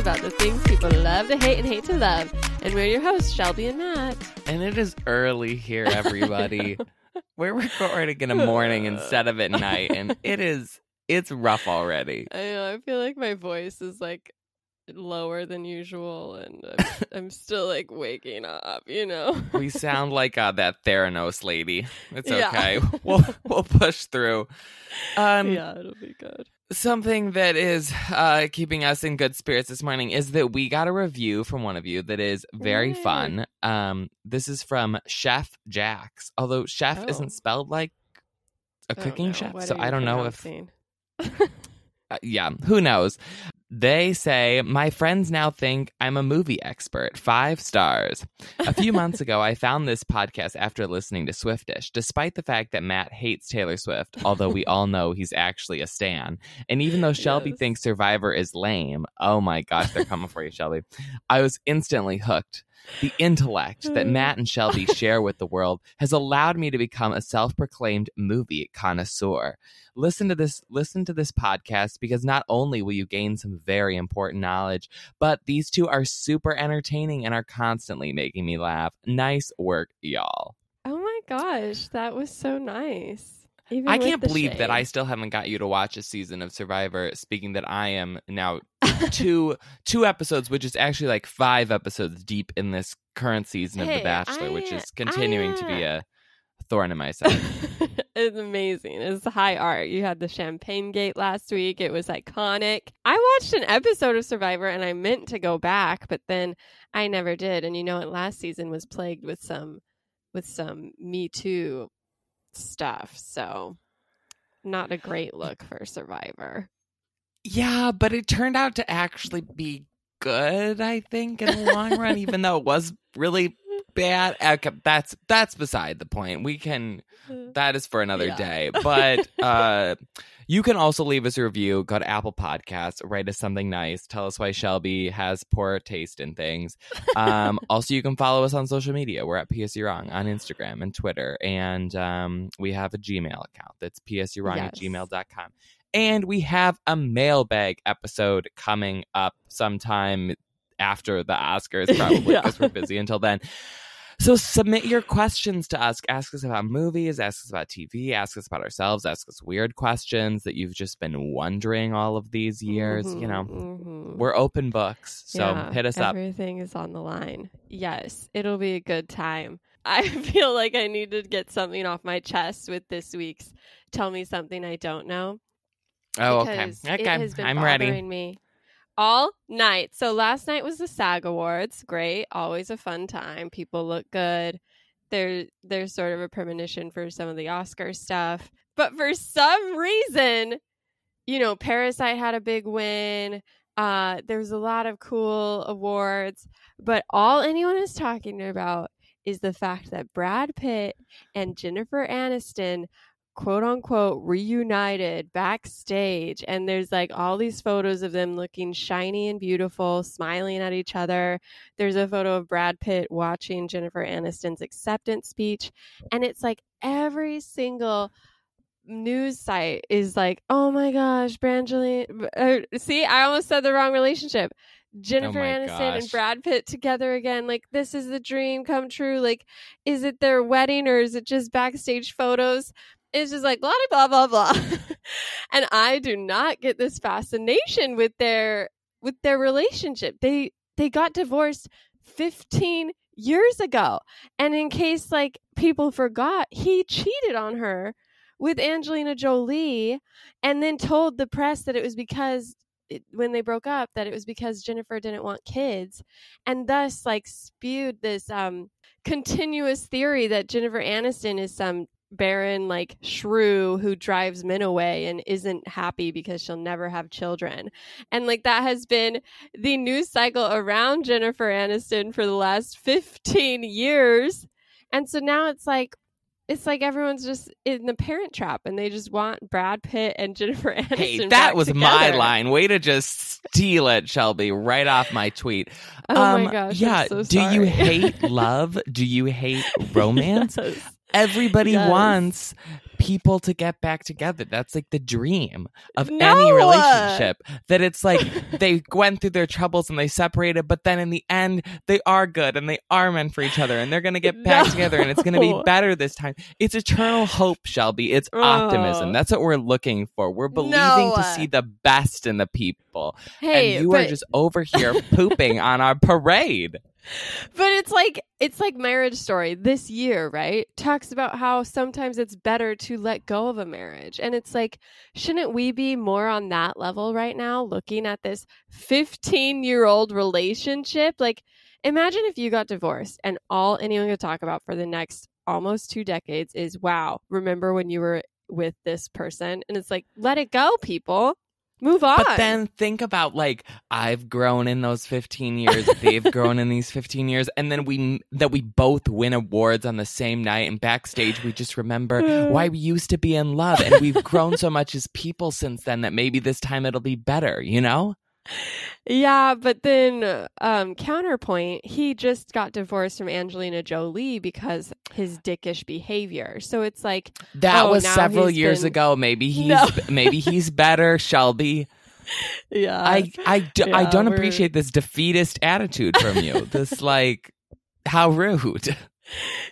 about the things people love to hate and hate to love. And we're your hosts, Shelby and Matt. And it is early here, everybody. We're recording in the morning instead of at night, and it is it's rough already. I know. I feel like my voice is like lower than usual, and I'm, I'm still like waking up. You know. We sound like uh, that Theranos lady. It's Yeah. okay. we'll we'll push through. Um, yeah, it'll be good. Something that is uh, keeping us in good spirits this morning is that we got a review from one of you that is very Yay. fun. Um, this is from Chef Jax, although chef Oh. isn't spelled like a cooking chef, so are you I don't know if uh, yeah, who knows? They say, My friends now think I'm a movie expert. Five stars. A few months ago, I found this podcast after listening to Swiftish, despite the fact that Matt hates Taylor Swift, although we all know he's actually a Stan. And even though Shelby Yes. thinks Survivor is lame, oh my gosh, they're coming for you, Shelby. I was instantly hooked. The intellect that mm. Matt and Shelby share with the world has allowed me to become a self-proclaimed movie connoisseur. Listen to this listen to this podcast because not only will you gain some very important knowledge, but these two are super entertaining and are constantly making me laugh. Nice work, y'all. Oh my gosh, that was so nice. Even I can't believe that I still haven't got you to watch a season of Survivor. Speaking that I am now two two episodes, which is actually like five episodes deep in this current season of The Bachelor, which is continuing to be uh, a thorn in my side. it's amazing. It's high art. You had the Champagne Gate last week. It was iconic. I watched an episode of Survivor and I meant to go back, but then I never did. And you know what? Last season was plagued with some with some Me Too stuff. So not a great look for Survivor. yeah, but it turned out to actually be good, I think, in the long run, even though it was really bad. Okay, that's that's beside the point. We can that is for another Yeah. day. But uh you can also leave us a review. Go to Apple Podcasts, write us something nice. Tell us why Shelby has poor taste in things. Um, also, you can follow us on social media. We're at PS You're Wrong on Instagram and Twitter. And um, we have a Gmail account that's pswrong at Yes. gmail.com. And we have a mailbag episode coming up sometime after the Oscars, probably Yeah. because we're busy until then. So submit your questions to us. Ask us about movies, ask us about TV, ask us about ourselves, ask us weird questions that you've just been wondering all of these years. You know, Mhm, mhm. we're open books. So Yeah, hit us up. Everything is on the line. Yes, it'll be a good time. I feel like I need to get something off my chest with this week's Tell Me Something I Don't Know. Oh, okay. Okay. It has been I'm bothering ready. me all night. So last night was the SAG Awards. Great, always a fun time. People look good. There, there's sort of a premonition for some of the Oscar stuff. But for some reason, you know, Parasite had a big win. Uh, there's a lot of cool awards, but all anyone is talking about is the fact that Brad Pitt and Jennifer Aniston quote unquote reunited backstage. And there's like all these photos of them looking shiny and beautiful smiling at each other. There's a photo of brad pitt watching jennifer aniston's acceptance speech. And it's like every single news site is like oh my gosh brangelina uh, see i almost said the wrong relationship. Jennifer my aniston gosh. and brad pitt together again. Like this is the dream come true. Like is it their wedding or is it just backstage photos it's just like blah blah blah blah and i do not get this fascination with their with their relationship. They they got divorced 15 years ago. And in case like people forgot he cheated on her with angelina jolie and then told the press that it was because it, when they broke up that it was because jennifer didn't want kids and thus like spewed this um continuous theory that jennifer aniston is some barren like shrew who drives men away and isn't happy because she'll never have children and like that has been the news cycle around jennifer aniston for the last 15 years and so now it's like it's like everyone's just in the parent trap and they just want brad pitt and jennifer aniston Hey, that was my line. Way to just steal it, Shelby, right off my tweet. oh um, my gosh yeah. So do you hate love? Do you hate romance? Yes. Everybody Yes. wants people to get back together. That's like the dream of any relationship. That it's like they went through their troubles and they separated, but then in the end, they are good and they are meant for each other and they're going to get back No. together and it's going to be better this time. It's eternal hope, Shelby. It's optimism. Oh. That's what we're looking for. We're believing No. to see the best in the people. Hey, and you but, are just over here pooping on our parade. But it's like it's like marriage story this year, right? Talks about how sometimes it's better to let go of a marriage. And it's like, shouldn't we be more on that level right now, looking at this 15 year old relationship? Like, imagine if you got divorced and all anyone could talk about for the next almost two decades is, wow, remember when you were with this person? And it's like, let it go, people. Move on. But then think about like I've grown in those 15 years, they've grown in these 15 years and then we that we both win awards on the same night and backstage we just remember why we used to be in love and we've grown so much as people since then that maybe this time it'll be better, you know? Yeah, but then um counterpoint, he just got divorced from Angelina Jolie because his dickish behavior. So it's like That Oh, was several years been- ago. Maybe he's No. maybe he's better, Shelby. yeah. I I, do, I yeah, don't we're- appreciate this defeatist attitude from you. this like how rude.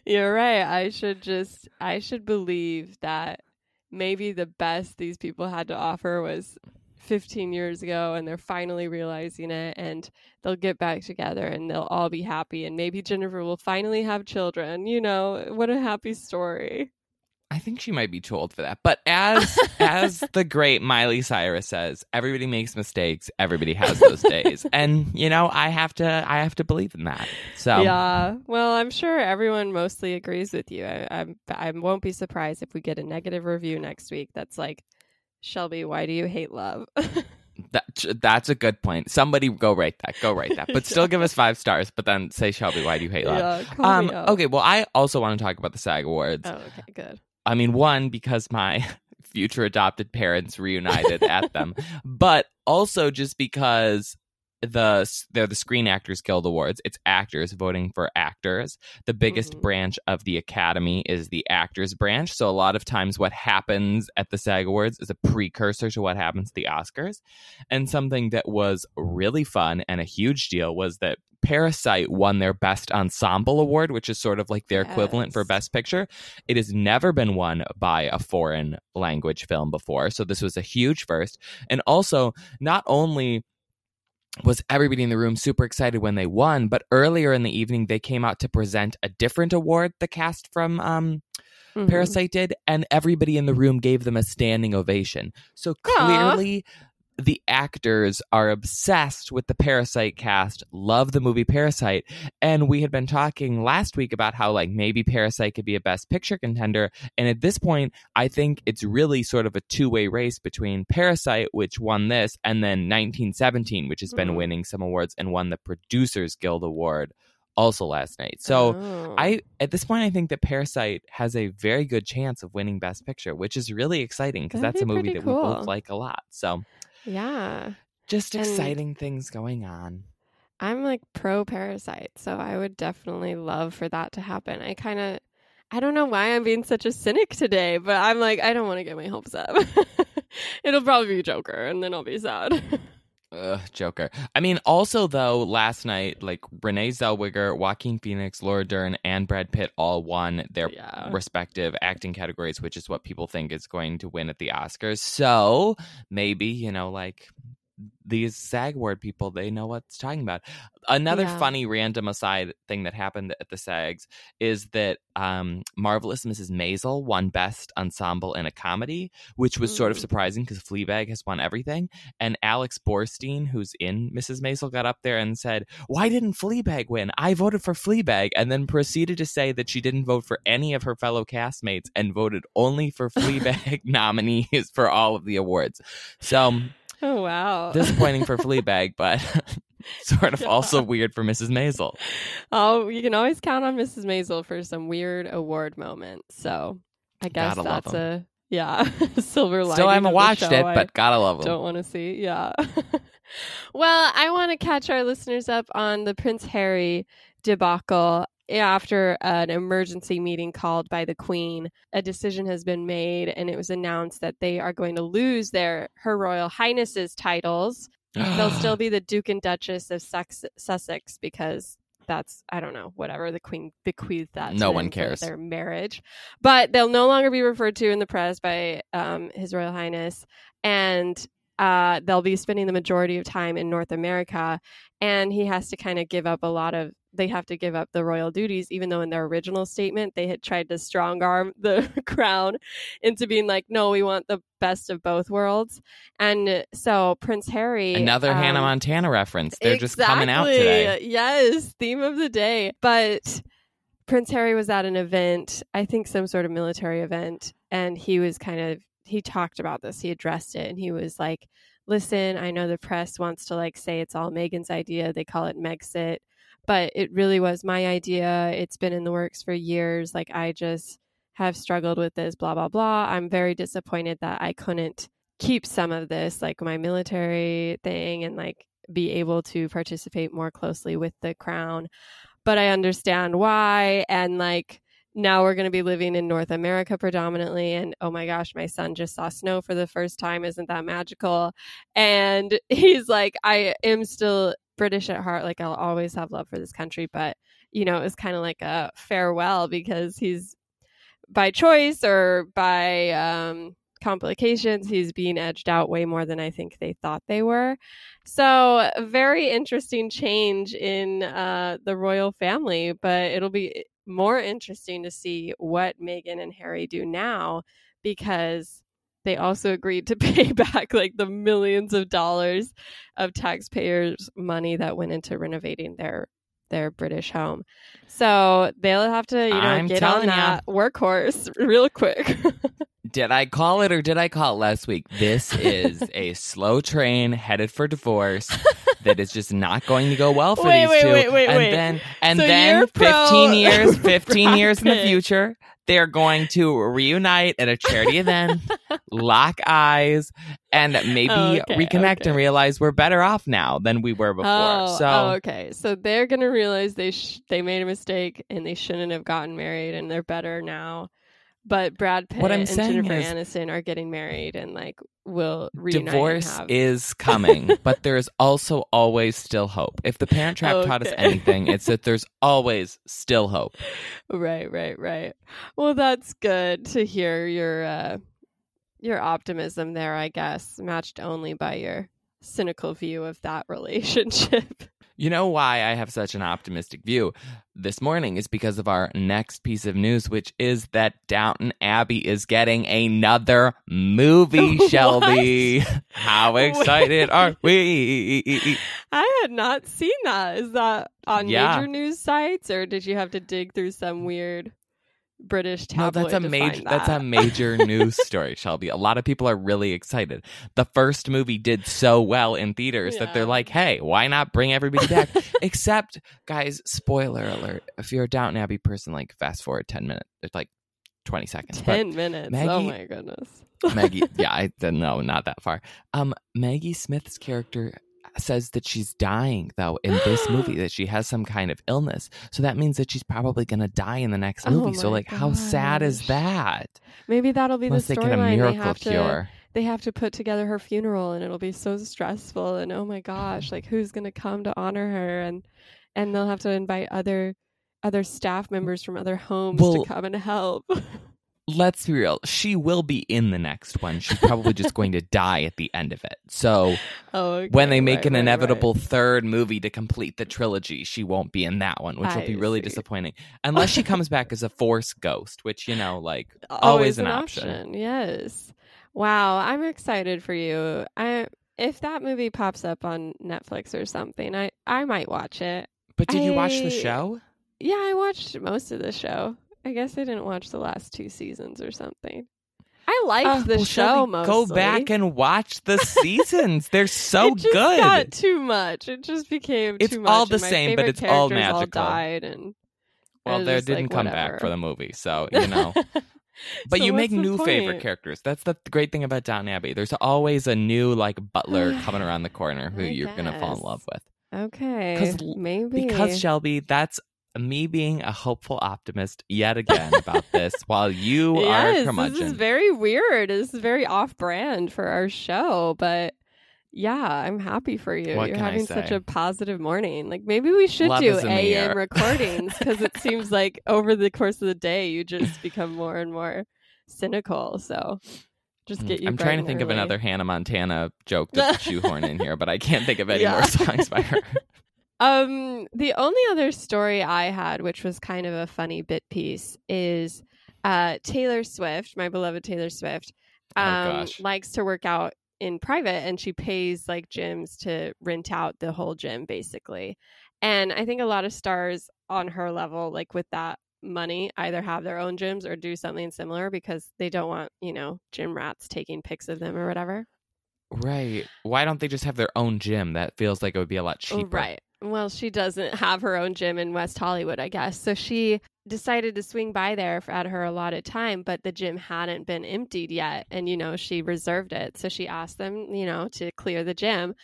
You're right. I should just I should believe that maybe the best these people had to offer was 15 years ago and they're finally realizing it and they'll get back together and they'll all be happy and maybe Jennifer will finally have children. You know, what a happy story. I think she might be too old for that. But as as the great Miley Cyrus says, everybody makes mistakes. Everybody has those days, and you know I have to I have to believe in that. So Yeah. Well, I'm sure everyone mostly agrees with you. I, I'm, I won't be surprised if we get a negative review next week that's like, Shelby, why do you hate love? that that's a good point. Somebody go write that. Go write that. But still give us five stars. But then say Shelby, why do you hate love? yeah, Um, okay, well, I also want to talk about the SAG Awards. Oh, okay, good. I mean, one, because my future adopted parents reunited at them, but also just because the they're the Screen Actors Guild Awards. It's actors voting for actors. The biggest Mhm. branch of the Academy is the actors branch. So a lot of times what happens at the SAG Awards is a precursor to what happens at the Oscars. And something that was really fun and a huge deal was that Parasite won their Best Ensemble Award, which is sort of like their equivalent for Best Picture. It has never been won by a foreign language film before. So this was a huge first. And also, not only was everybody in the room super excited when they won, but earlier in the evening, they came out to present a different award the cast from um, Mhm. Parasite did, and everybody in the room gave them a standing ovation. So clearly, the actors are obsessed with the Parasite cast, love the movie Parasite. And we had been talking last week about how, like, maybe Parasite could be a best picture contender. And at this point, I think it's really sort of a two way race between Parasite, which won this, and then 1917, which has been Mhm. winning some awards and won the Producers Guild Award also last night. So. Oh. I at this point I think that Parasite has a very good chance of winning Best Picture, which is really exciting because that's a movie that we both like a lot. So yeah. just And- exciting things going on. I'm like pro parasite, so I would definitely love for that to happen. I kind of, I don't know why I'm being such a cynic today, but I'm like, I don't want to get my hopes up. It'll probably be Joker, and then I'll be sad. Ugh, Joker. I mean, also though, last night, like Renee Zellweger, Joaquin Phoenix, Laura Dern, and Brad Pitt all won their yeah. respective acting categories, which is what people think is going to win at the Oscars. So maybe, you know, like these SAG award people, they know what's talking about. Another Yeah. funny random aside thing that happened at the SAGs is that um, Marvelous Mrs. Maisel won Best Ensemble in a Comedy, which was sort of Mm. surprising because Fleabag has won everything. And Alex Borstein, who's in Mrs. Maisel, got up there and said, Why didn't Fleabag win? I voted for Fleabag. And then proceeded to say that she didn't vote for any of her fellow castmates and voted only for Fleabag nominees for all of the awards. So Oh wow. disappointing for Fleabag, but sort of Yeah. also weird for Mrs. Maisel. oh, you can always count on Mrs. Maisel for some weird award moment. So I guess Gotta that's a yeah silver lining. Still haven't watched it, but gotta love them. don't want to see. Yeah. well, I want to catch our listeners up on the Prince Harry debacle. After an emergency meeting called by the Queen, a decision has been made, and it was announced that they are going to lose their Her Royal Highness's titles. They'll still be the Duke and Duchess of Sex- Sussex because that's I don't know whatever the Queen bequeathed that. No one cares. their marriage, but they'll no longer be referred to in the press by um, His Royal Highness, and uh, they'll be spending the majority of time in North America, and he has to kind of give up a lot of. They have to give up the royal duties, even though in their original statement they had tried to strong arm the crown into being like, no, we want the best of both worlds. And so Prince Harry, Another Hannah um, Montana reference. They're just coming out today. Yes, theme of the day. But Prince Harry was at an event, I think some sort of military event, and he was kind of he talked about this. He addressed it and he was like, "Listen, I know the press wants to like say it's all Meghan's idea. They call it Megxit, but it really was my idea. It's been in the works for years. Like I just have struggled with this blah blah blah. I'm very disappointed that I couldn't keep some of this like my military thing and like be able to participate more closely with the crown. But I understand why. And like now we're going to be living in North America predominantly. And oh my gosh, my son just saw snow for the first time. Isn't that magical? And he's like, I am still British at heart. Like I'll always have love for this country. But, you know, it was kind of like a farewell because he's by choice or by um, complications, he's being edged out way more than I think they thought they were. So, very interesting change in uh, the royal family, but it'll be more interesting to see what Meghan and Harry do now because they also agreed to pay back like the millions of dollars of taxpayers' money that went into renovating their their British home. So they'll have to, you know, I'm get on that workhorse real quick. Did I call it or did I call it last week? This is a slow train headed for divorce that is just not going to go well for Wait, these wait, two. wait, wait, and wait. then and So then you're 15 years, 15 Brad years in the Pitt. Future, they're going to reunite at a charity event, lock eyes, and maybe Oh, okay, reconnect okay. and realize we're better off now than we were before. Oh, so oh, okay. So they're gonna realize they sh- they made a mistake and they shouldn't have gotten married, and they're better now. But Brad Pitt and Jennifer is- Aniston are getting married and like will Divorce is coming, but there's also always still hope. If the Parent Trap taught us anything, it's that there's always still hope. right, right, right. Well, that's good to hear your uh, your optimism there. I guess matched only by your cynical view of that relationship. You know why I have such an optimistic view this morning is because of our next piece of news, which is that Downton Abbey is getting another movie? Shelby. How excited are we? I had not seen that. Is that on Yeah. major news sites, or did you have to dig through some weird British tabloid. No, that's a major find that's a major news story, Shelby. A lot of people are really excited. The first movie did so well in theaters that they're like, "Hey, why not bring everybody back?" Except, guys, spoiler alert: if you're a Downton Abbey person, like fast forward ten minutes, it's like twenty seconds. But ten minutes. oh my goodness. Maggie, yeah, I no, not that far. Um, Maggie Smith's character says that she's dying though in this movie that she has some kind of illness so that means that she's probably gonna die in the next Oh movie so my like how sad is that Maybe that'll be unless the they storyline. They miracle have to they have to put together her funeral, and it'll be so stressful. And oh my gosh, like who's gonna come to honor her? And and they'll have to invite other other staff members from other homes Well, to come and help. let's be real she will be in the next one she's probably just going to die at the end of it so oh, okay, when they make right, an right, inevitable right. third movie to complete the trilogy, she won't be in that one, which will I be really see. disappointing. Unless she comes back as a force ghost, which, you know, like always, an, option. Yes. Wow, I'm excited for you. I if that movie pops up on Netflix or something, I I might watch it. But did you watch the show? Yeah, I watched most of the show. I guess I didn't watch the last two seasons or something. I liked Ah, the well, show mostly. Go back and watch the seasons. They're so it just good. got too much. It just became It's too much. all the same, but it's all magical. died and well, they didn't like, come whatever. back for the movie, so you know. But So you make new favorite characters. That's the great thing about Downton Abbey. There's always a new like butler coming around the corner who I you're gonna fall in love with. Okay, maybe Because Shelby, that's me being a hopeful optimist yet again about this while you yes, are curmudgeon. This is very weird. This is very off brand for our show, but yeah, I'm happy for you. What You're having such a positive morning. Like maybe we should Love do is in the AM recordings because it seems like over the course of the day you just become more and more cynical. So just mm, get you. I'm trying to think of another Hannah Montana joke to shoehorn in here, but I can't think of any Yeah. more songs by her. Um, the only other story I had, which was kind of a funny bit piece, is uh, Taylor Swift, my beloved Taylor Swift, Oh, um, gosh. likes to work out in private, and she pays like gyms to rent out the whole gym, basically. And I think a lot of stars on her level, like with that money, either have their own gyms or do something similar because they don't want, you know, gym rats taking pics of them or whatever. Right. Why don't they just have their own gym? That feels like it would be a lot Oh, cheaper. Right. Well, she doesn't have her own gym in West Hollywood, I guess. So she decided to swing by there for, at her allotted time, but the gym hadn't been emptied yet. And, you know, she reserved it. So she asked them, you know, to clear the gym.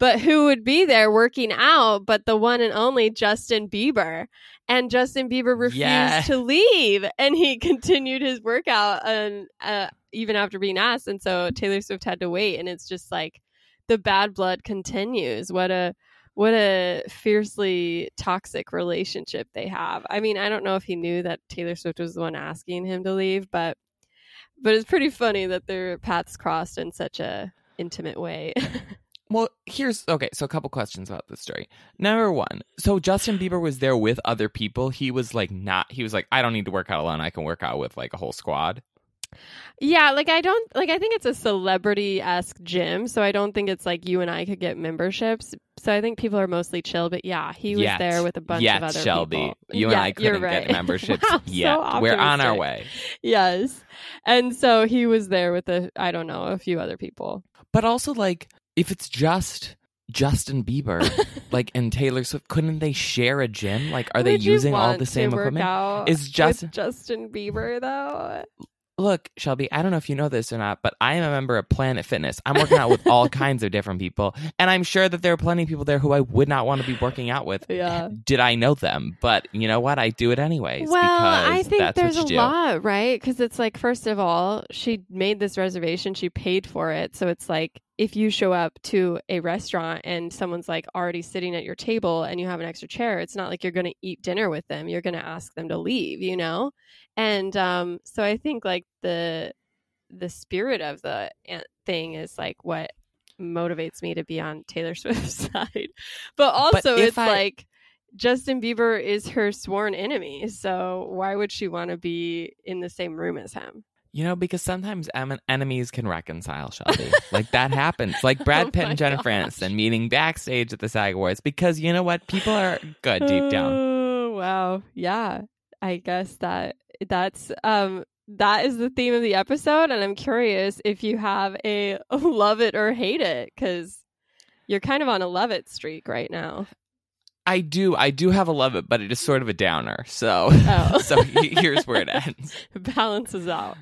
But who would be there working out but the one and only Justin Bieber? And Justin Bieber refused Yeah. to leave. And he continued his workout and, uh, even after being asked. And so Taylor Swift had to wait. And it's just like the bad blood continues. What a what a fiercely toxic relationship they have. I mean, I don't know if he knew that Taylor Swift was the one asking him to leave, but but it's pretty funny that their paths crossed in such a intimate way. Well, here's okay. So, a couple questions about this story. Number one, so Justin Bieber was there with other people. He was like, not, he was like, I don't need to work out alone. I can work out with like a whole squad. Yeah, like I don't like I think it's a celebrity esque gym, so I don't think it's like you and I could get memberships. So I think people are mostly chill, but yeah, he was Yet. there with a bunch Yet, of other Shelby. people. You and I couldn't right. get memberships Wow, yet. so We're on our way. Yes. And so he was there with a I don't know, a few other people. But also, like, if it's just Justin Bieber, like, and Taylor Swift, couldn't they share a gym? Like, are they Would you using all the same equipment? Is Justin- Justin Bieber though? Look, Shelby, I don't know if you know this or not, but I am a member of Planet Fitness. I'm working out with all kinds of different people, and I'm sure that there are plenty of people there who I would not want to be working out with. Yeah. Did I know them? But you know what? I do it anyways. Well, because I think there's a do. lot, right? Because it's like, first of all, she made this reservation, she paid for it. So it's like, if you show up to a restaurant and someone's like already sitting at your table and you have an extra chair, it's not like you're going to eat dinner with them. You're going to ask them to leave, you know? And um, so I think like the the spirit of the thing is like what motivates me to be on Taylor Swift's side. But also, if it's I- like Justin Bieber is her sworn enemy. So why would she want to be in the same room as him? You know, because sometimes em- enemies can reconcile, Shelby. like that happens. Like Oh Brad Pitt my and Jennifer gosh. Aniston meeting backstage at the SAG Awards. Because you know what? People are good deep down. Oh, wow. Yeah. I guess that that's um that is the theme of the episode and I'm curious if you have a love it or hate it cuz you're kind of on a love it streak right now. I do. I do have a love it, but it is sort of a downer. So, Oh. so here's where it ends. Balances out.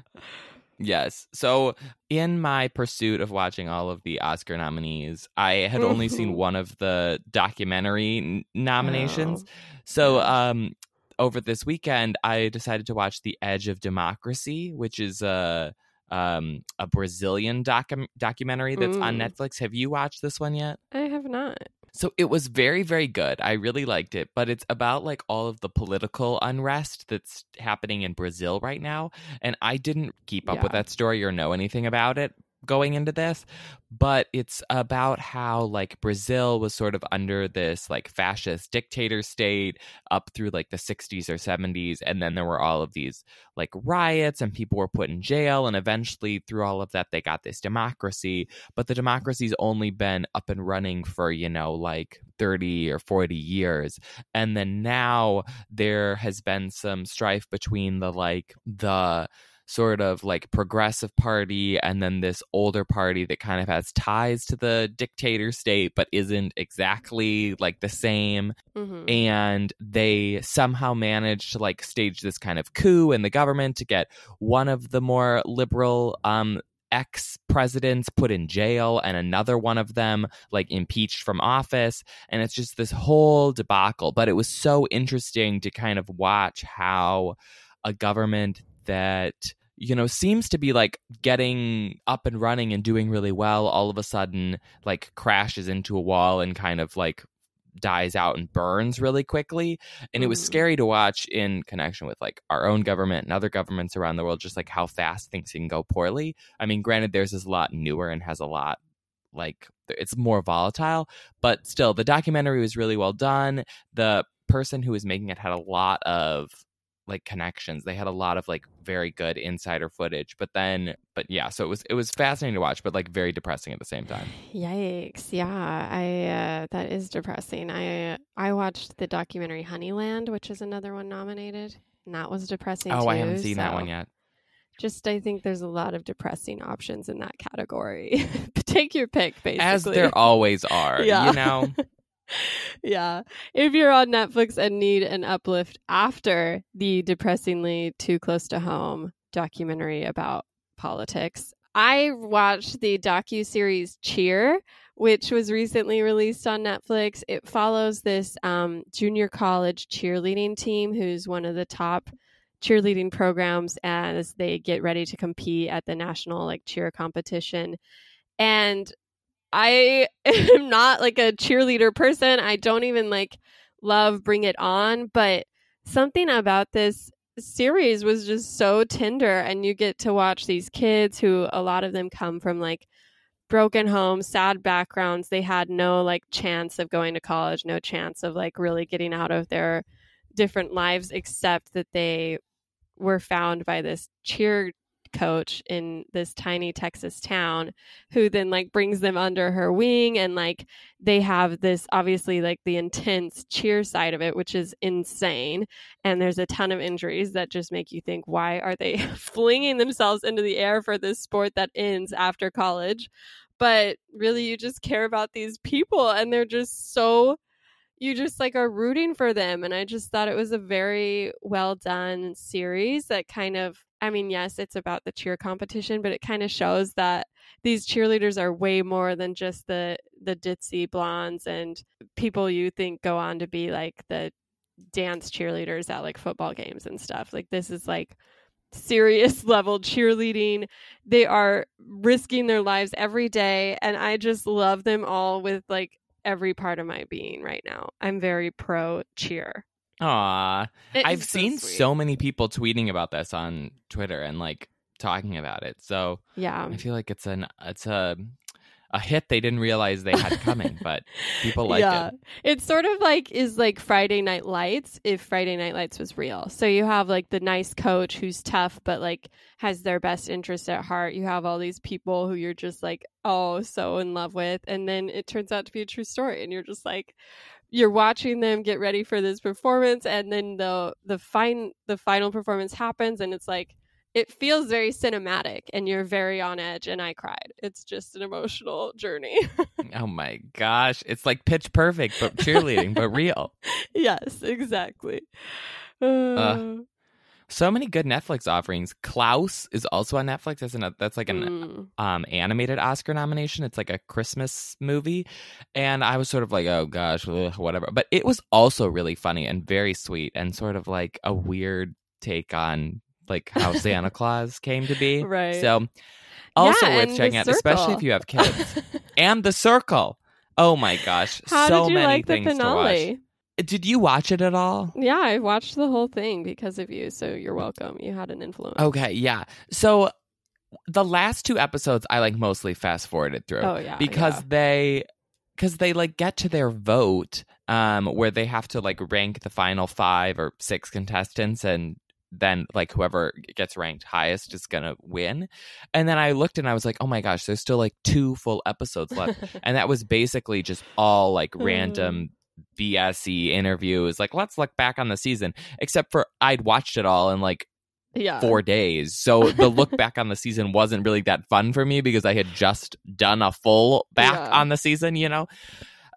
Yes. So, in my pursuit of watching all of the Oscar nominees, I had only seen Mhm. one of the documentary n- nominations. Oh. So, um, over this weekend, I decided to watch The Edge of Democracy, which is a um, a Brazilian docu- documentary that's on Mm. Netflix. Have you watched this one yet? I have not. So it was very, very good. I really liked it, but it's about like all of the political unrest that's happening in Brazil right now. And I didn't keep up with that story or know anything about it going into this, but it's about how like Brazil was sort of under this like fascist dictator state up through like the 60s or 70s. And then there were all of these like riots and people were put in jail. And eventually, through all of that, they got this democracy but the democracy's only been up and running for you know like 30 or 40 years and then now there has been some strife between the like the sort of like progressive party and then this older party that kind of has ties to the dictator state but isn't exactly like the same hmm and they somehow managed to like stage this kind of coup in the government to get one of the more liberal um ex presidents put in jail and another one of them like impeached from office. And it's just this whole debacle. But it was so interesting to kind of watch how a government that you know seems to be like getting up and running and doing really well all of a sudden like crashes into a wall and kind of like dies out and burns really quickly. And it was Mhm. scary to watch in connection with like our own government and other governments around the world just like how fast things can go poorly. I mean granted theirs is a lot newer and has a lot like it's more volatile but still the documentary was really well done. The person who was making it had a lot of like connections they had a lot of like very good insider footage but then but yeah so it was it was fascinating to watch but like very depressing at the same time Yikes! Yeah, I uh, that is depressing. I I watched the documentary Honeyland, which is another one nominated, and that was depressing. oh i haven't seen that one yet Just I think there's a lot of depressing options in that category. Take your pick, basically. as there always are Yeah. you know yeah. If you're on Netflix and need an uplift after the depressingly too close to home documentary about politics, I watched the docu series Cheer, which was recently released on Netflix. It follows this um, junior college cheerleading team who's one of the top cheerleading programs as they get ready to compete at the national like cheer competition. And I am not like a cheerleader person. I don't even like love Bring It On, but something about this series was just so tender and you get to watch these kids who a lot of them come from like broken homes, sad backgrounds. They had no like chance of going to college, no chance of like really getting out of their different lives except that they were found by this cheer coach in this tiny Texas town who then like brings them under her wing and like they have this obviously like the intense cheer side of it which is insane. And there's a ton of injuries that just make you think why are they flinging themselves into the air for this sport that ends after college? But really you just care about these people and they're just so you just like are rooting for them. And i just thought it was a very well done series that kind of i mean yes it's about the cheer competition but it kind of shows that these cheerleaders are way more than just the the ditzy blondes and people you think go on to be like the dance cheerleaders at like football games and stuff. Like this is like serious level cheerleading. They are risking their lives every day and i just love them all with like every part of my being right now. I'm very pro cheer Aw. I've seen sweet. so many people tweeting about this on Twitter and like talking about it. So yeah I feel like it's an it's a a hit they didn't realize they had coming, but people like yeah. it. It's sort of like is like Friday Night Lights if Friday Night Lights was real. So you have like the nice coach who's tough but like has their best interest at heart. You have all these people who you're just like oh so in love with and then it turns out to be a true story and you're just like you're watching them get ready for this performance and then the the fine the final performance happens and it's like it feels very cinematic and you're very on edge and I cried. It's just an emotional journey. Oh my gosh. It's like pitch perfect, but cheerleading, but real. yes, exactly. Uh, So many good Netflix offerings. Klaus is also on Netflix. That's, an, that's like an mm, um, animated Oscar nomination. It's like a Christmas movie. And I was sort of like, oh gosh, ugh, whatever. But it was also really funny and very sweet and sort of like a weird take on like how Santa Claus came to be. Right. So also Yeah, worth checking out, especially if you have kids. and The Circle. Oh my gosh. How so did you many like the things to finale? watch. Did you watch it at all? Yeah, I watched the whole thing because of you, so you're welcome. You had an influence. Okay, yeah. So the last two episodes I like mostly fast forwarded through. Oh, yeah, because yeah. they because they like get to their vote um where they have to like rank the final five or six contestants and then like whoever gets ranked highest is gonna win and then i looked and i was like oh my gosh there's still like two full episodes left and that was basically just all like random bse interviews like let's look back on the season except for i'd watched it all in like yeah. four days. So the look back on the season wasn't really that fun for me because I had just done a full back Yeah. on the season, you know?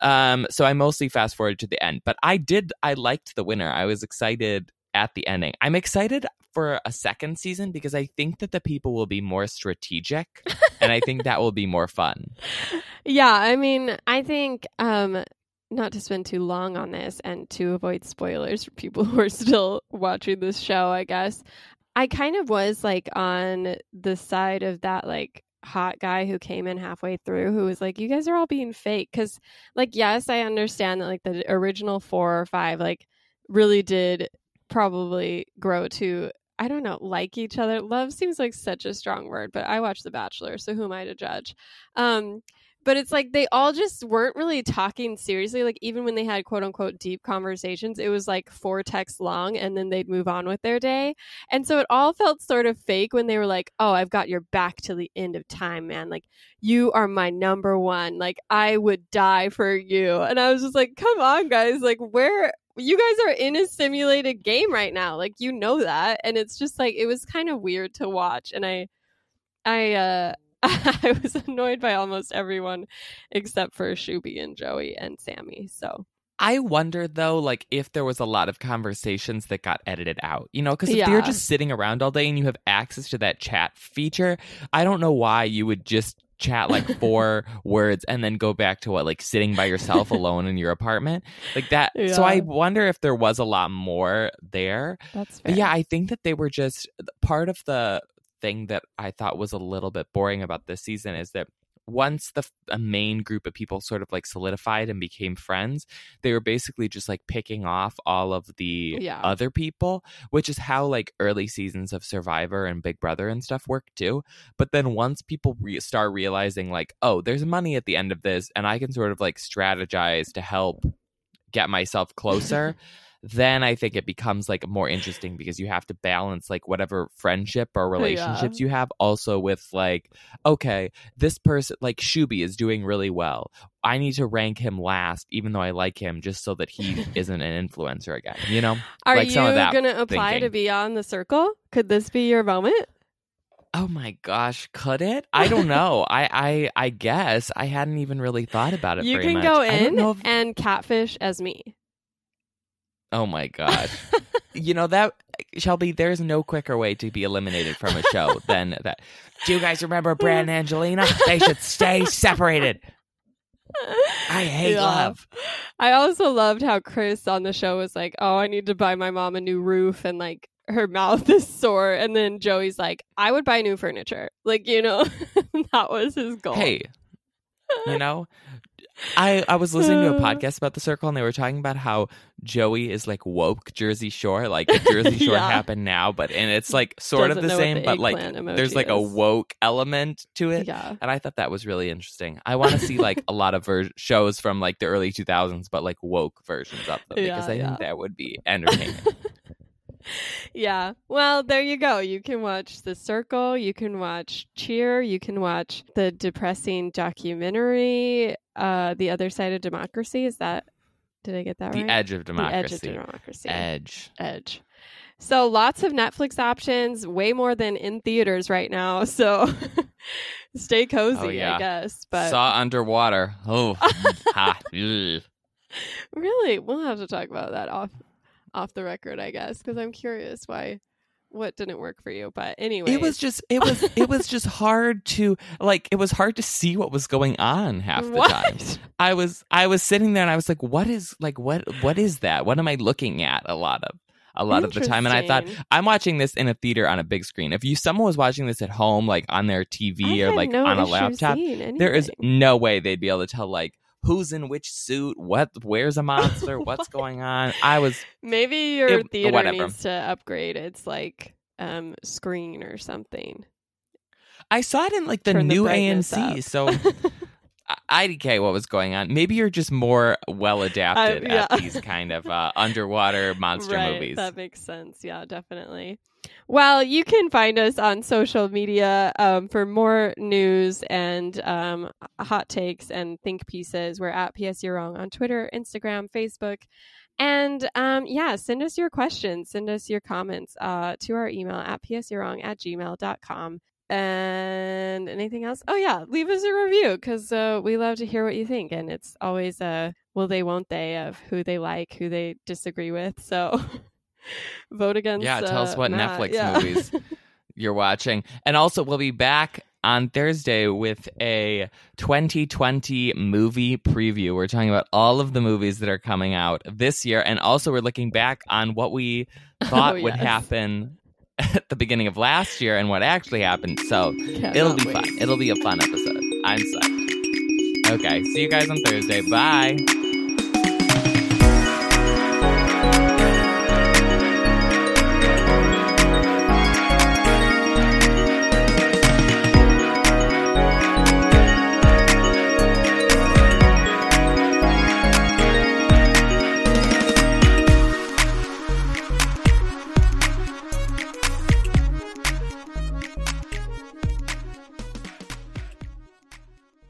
Um, so I mostly fast forward to the end. But I did I liked the winner. I was excited at the ending. I'm excited for a second season because I think that the people will be more strategic and I think that will be more fun. Yeah, I mean, I think um not to spend too long on this and to avoid spoilers for people who are still watching this show, I guess. I kind of was like on the side of that like hot guy who came in halfway through who was like you guys are all being fake cuz like yes, I understand that like the original 4 or 5 like really did probably grow to I don't know, like each other. Love seems like such a strong word, but I watched The Bachelor, so who am I to judge? Um, but it's like they all just weren't really talking seriously. Like even when they had quote unquote deep conversations, it was like four texts long, and then they'd move on with their day. And so it all felt sort of fake when they were like, "Oh, I've got your back till the end of time, man. Like you are my number one. Like I would die for you." And I was just like, "Come on, guys! Like where you guys are in a simulated game right now like you know that and it's just like it was kind of weird to watch and i i uh i was annoyed by almost everyone except for shooby and joey and sammy so I wonder though, like if there was a lot of conversations that got edited out, you know, because if Yeah. you're just sitting around all day and you have access to that chat feature, I don't know why you would just chat like four words and then go back to what, like sitting by yourself alone in your apartment, like that. So I wonder if there was a lot more there. that's fair But yeah, I think that they were just part of the thing that I thought was a little bit boring about this season is that once the main group of people sort of like solidified and became friends, they were basically just like picking off all of the Yeah. other people, which is how like early seasons of Survivor and Big Brother and stuff work too. But then once people re- start realizing like, oh, there's money at the end of this, and I can sort of like strategize to help get myself closer. Then I think it becomes like more interesting because you have to balance like whatever friendship or relationships you have also with like, okay, this person like Shooby is doing really well. I need to rank him last, even though I like him, just so that he isn't an influencer again. You know? are like you some of that gonna apply to be on the circle could this be your moment Oh my gosh, could it? I don't know. I I I guess I hadn't even really thought about it. you very can much. go in if- and catfish as me oh my god. you know that Shelby, there's no quicker way to be eliminated from a show than that. Do you guys remember Brad and Angelina? They should stay separated. I hate Yeah. love. I also loved how Chris on the show was like, "Oh, I need to buy my mom a new roof," and like her mouth is sore, and then Joey's like, "I would buy new furniture." Like you know, that was his goal. Hey, you know, I I was listening to a Uh. podcast about the circle and they were talking about how Joey is like woke Jersey Shore, like if Jersey Shore Yeah. happened now, but and it's like sort Doesn't of the same, the but like there's like a woke element to it. yeah, And I thought that was really interesting. I want to see like a lot of ver- shows from like the early 2000s, but like woke versions of them because Yeah, I think that would be entertaining. yeah. Well, there you go. You can watch The Circle. You can watch Cheer. You can watch the depressing documentary, uh, "The Other Side of Democracy." Is that? Did I get that the right? edge of democracy. The Edge of Democracy. Edge. Edge. So lots of Netflix options, way more than in theaters right now. So stay cozy, Oh, yeah. I guess. But Saw underwater. Oh, really, we'll have to talk about that off off the record, I guess, because I'm curious why what didn't work for you. But anyway, It was just it was it was just hard to like it was hard to see what was going on half the what? time. I was I was sitting there and I was like, what is like what what is that? What am I looking at a lot of a lot of the time? And I thought I'm watching this in a theater on a big screen. If you someone was watching this at home, like on their I TV or like no on a laptop, there is no way they'd be able to tell like who's in which suit, what where's a monster, what's going on. I was maybe your it- theater whatever. needs to upgrade its like um screen or something. I saw it in like the Turn new AMC, up. so I- I didn't get what was going on. Maybe you're just more well adapted Uh, yeah. at these kind of uh, underwater monster right, movies. That makes sense. Yeah, definitely. Well, you can find us on social media um, for more news and um, hot takes and think pieces. We're at PS You're Wrong on Twitter, Instagram, Facebook. And um, yeah, send us your questions, send us your comments uh, to our email at psyourwrong at gmail.com. And anything else? Oh, yeah, leave us a review because uh, we love to hear what you think. And it's always a will they, won't they of who they like, who they disagree with. So Vote against. Yeah, tell us uh, what Matt. Netflix Yeah. movies you're watching. And also, we'll be back on Thursday with a 2020 movie preview. We're talking about all of the movies that are coming out this year. And also, we're looking back on what we thought Oh, would yes. happen at the beginning of last year and what actually happened. So Cannot it'll be wait. fun. It'll be a fun episode. I'm psyched. Okay, see you guys on Thursday. Bye.